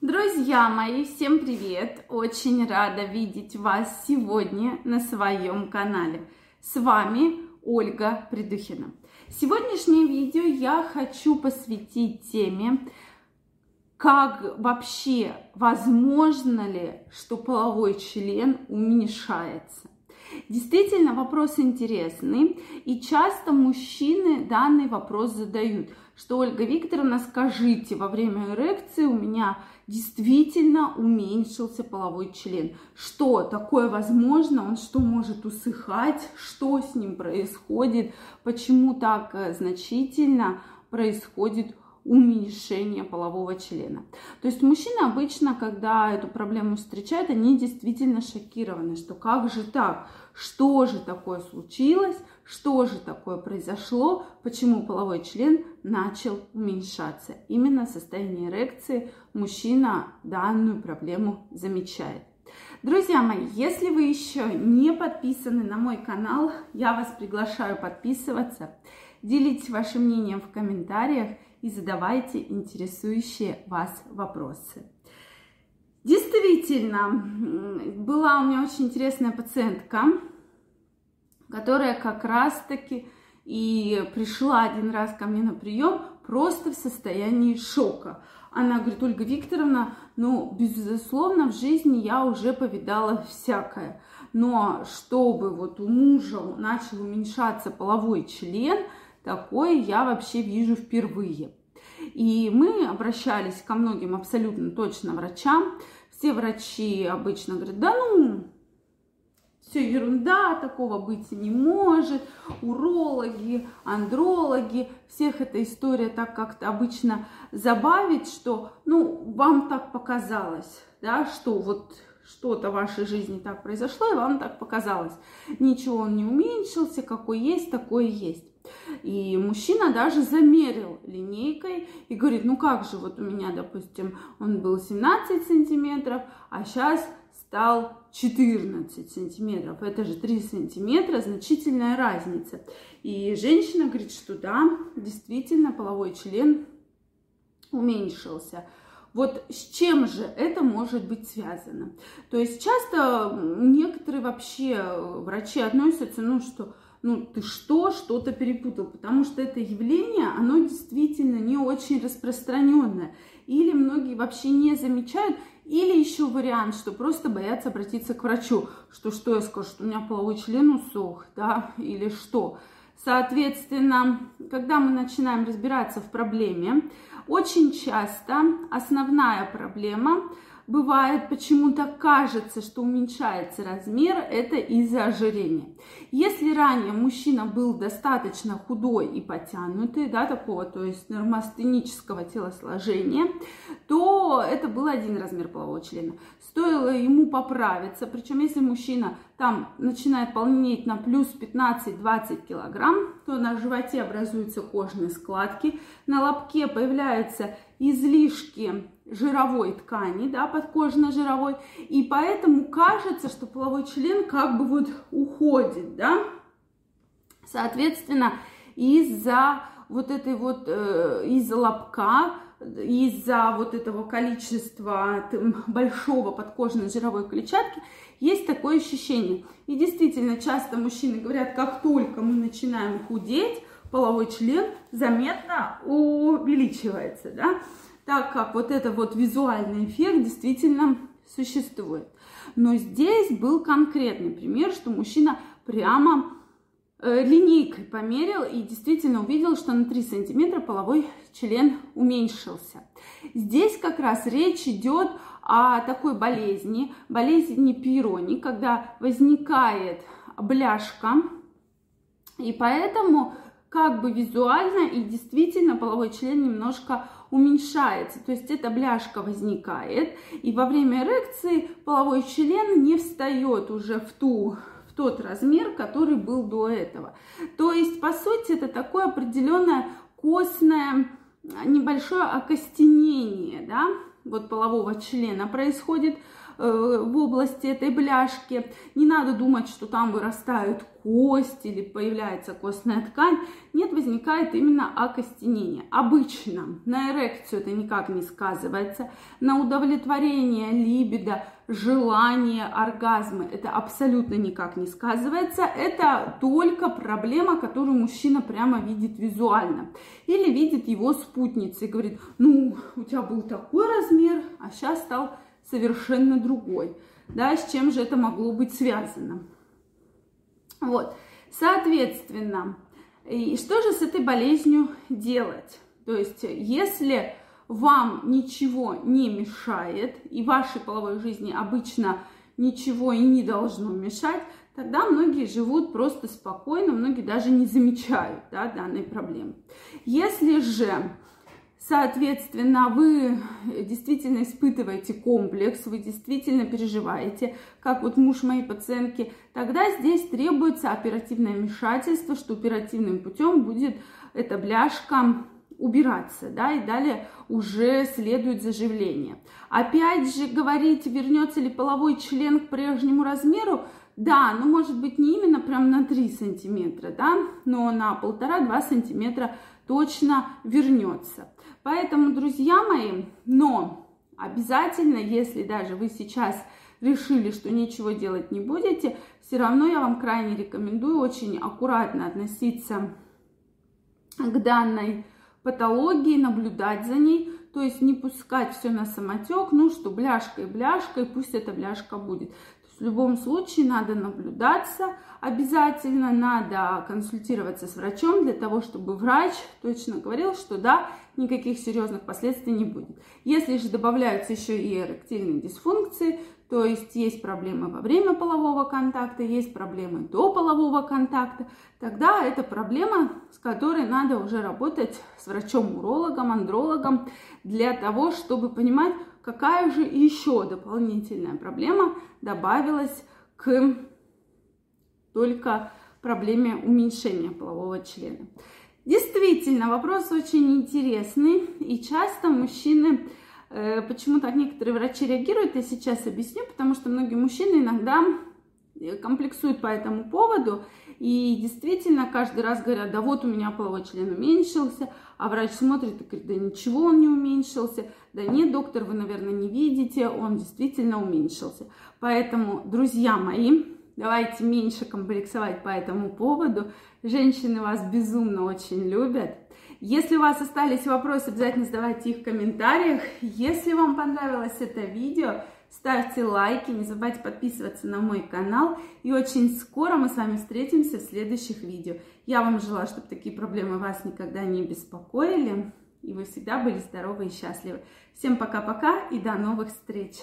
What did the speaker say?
Друзья мои, всем привет! Очень рада видеть вас сегодня на своем канале. С вами Ольга Придухина. Сегодняшнее видео я хочу посвятить теме, как вообще возможно ли, что половой член уменьшается. Действительно, вопрос интересный, и часто мужчины данный вопрос задают, что Ольга Викторовна, скажите, во время эрекции у меня действительно уменьшился половой член. Что такое возможно? Он что может усыхать? Что с ним происходит? Почему так э, значительно происходит уменьшение полового члена. То есть мужчины обычно, когда эту проблему встречают, они действительно шокированы, что как же так, что же такое случилось, что же такое произошло, почему половой член начал уменьшаться. Именно в состоянии эрекции мужчина данную проблему замечает. Друзья мои, если вы еще не подписаны на мой канал, я вас приглашаю подписываться. Делитесь вашим мнением в комментариях и задавайте интересующие вас вопросы. Действительно, была у меня очень интересная пациентка, которая как раз-таки и пришла один раз ко мне на прием просто в состоянии шока. Она говорит, Ольга Викторовна, ну, безусловно, в жизни я уже повидала всякое. Но чтобы вот у мужа начал уменьшаться половой член – Такое я вообще вижу впервые. И мы обращались ко многим абсолютно точно врачам. Все врачи обычно говорят, да ну, все ерунда, такого быть не может. Урологи, андрологи, всех эта история так как-то обычно забавит, что, ну, вам так показалось, да, что вот что-то в вашей жизни так произошло, и вам так показалось. Ничего он не уменьшился, какой есть, такой есть. И мужчина даже замерил линейкой и говорит, ну как же, вот у меня, допустим, он был 17 сантиметров, а сейчас стал 14 сантиметров. Это же 3 сантиметра, значительная разница. И женщина говорит, что да, действительно половой член уменьшился. Вот с чем же это может быть связано? То есть часто некоторые вообще врачи относятся, ну что, ну ты что, что-то перепутал, потому что это явление, оно действительно не очень распространенное. Или многие вообще не замечают, или еще вариант, что просто боятся обратиться к врачу, что что я скажу, что у меня половой член усох, да, или что. Соответственно, когда мы начинаем разбираться в проблеме, очень часто основная проблема бывает почему-то кажется, что уменьшается размер, это из-за ожирения. Если ранее мужчина был достаточно худой и потянутый, да, такого, то есть нормостенического телосложения, то это был один размер полового члена. Стоило ему поправиться, причем если мужчина там начинает полнеть на плюс 15-20 килограмм, то на животе образуются кожные складки, на лобке появляются излишки жировой ткани, да, подкожно-жировой, и поэтому кажется, что половой член как бы вот уходит, да, соответственно, из-за вот этой вот, э, из-за лобка, из-за вот этого количества большого подкожно-жировой клетчатки, есть такое ощущение. И действительно, часто мужчины говорят, как только мы начинаем худеть, половой член заметно увеличивается, да, так как вот это вот визуальный эффект действительно существует. Но здесь был конкретный пример, что мужчина прямо линейкой померил и действительно увидел, что на 3 сантиметра половой член уменьшился. Здесь как раз речь идет о такой болезни, болезни пирони, когда возникает бляшка, и поэтому как бы визуально и действительно половой член немножко уменьшается, то есть эта бляшка возникает, и во время эрекции половой член не встает уже в ту тот размер, который был до этого. То есть, по сути, это такое определенное костное небольшое окостенение, да, вот полового члена происходит э, в области этой бляшки. Не надо думать, что там вырастают кости или появляется костная ткань. Нет, возникает именно окостенение. Обычно на эрекцию это никак не сказывается. На удовлетворение либидо, желание, оргазмы это абсолютно никак не сказывается. Это только проблема, которую мужчина прямо видит визуально. Или видит его спутница и говорит, ну, у тебя был такой размер, а сейчас стал совершенно другой. Да, с чем же это могло быть связано? Вот, соответственно, и что же с этой болезнью делать? То есть, если вам ничего не мешает, и вашей половой жизни обычно ничего и не должно мешать, тогда многие живут просто спокойно, многие даже не замечают да, данной проблемы. Если же Соответственно, вы действительно испытываете комплекс, вы действительно переживаете, как вот муж моей пациентки, тогда здесь требуется оперативное вмешательство, что оперативным путем будет эта бляшка убираться, да, и далее уже следует заживление. Опять же, говорить, вернется ли половой член к прежнему размеру, да, ну может быть не именно прям на 3 сантиметра, да, но на 1,5-2 сантиметра точно вернется. Поэтому, друзья мои, но обязательно, если даже вы сейчас решили, что ничего делать не будете, все равно я вам крайне рекомендую очень аккуратно относиться к данной патологии, наблюдать за ней, то есть не пускать все на самотек, ну что бляшка, и пусть эта бляшка будет. В любом случае надо наблюдаться, обязательно надо консультироваться с врачом для того, чтобы врач точно говорил, что да, никаких серьезных последствий не будет. Если же добавляются еще и эректильные дисфункции, то есть есть проблемы во время полового контакта, есть проблемы до полового контакта, тогда это проблема, с которой надо уже работать с врачом-урологом, андрологом для того, чтобы понимать, какая же еще дополнительная проблема добавилась к только проблеме уменьшения полового члена. Действительно, вопрос очень интересный, и часто мужчины, э, почему так некоторые врачи реагируют, я сейчас объясню, потому что многие мужчины иногда э, комплексуют по этому поводу, и действительно каждый раз говорят, да вот у меня половой член уменьшился, а врач смотрит и говорит, да ничего он не уменьшился, да нет, доктор, вы, наверное, не видите, он действительно уменьшился. Поэтому, друзья мои, давайте меньше комплексовать по этому поводу. Женщины вас безумно очень любят. Если у вас остались вопросы, обязательно задавайте их в комментариях. Если вам понравилось это видео, ставьте лайки, не забывайте подписываться на мой канал. И очень скоро мы с вами встретимся в следующих видео. Я вам желаю, чтобы такие проблемы вас никогда не беспокоили. И вы всегда были здоровы и счастливы. Всем пока-пока и до новых встреч!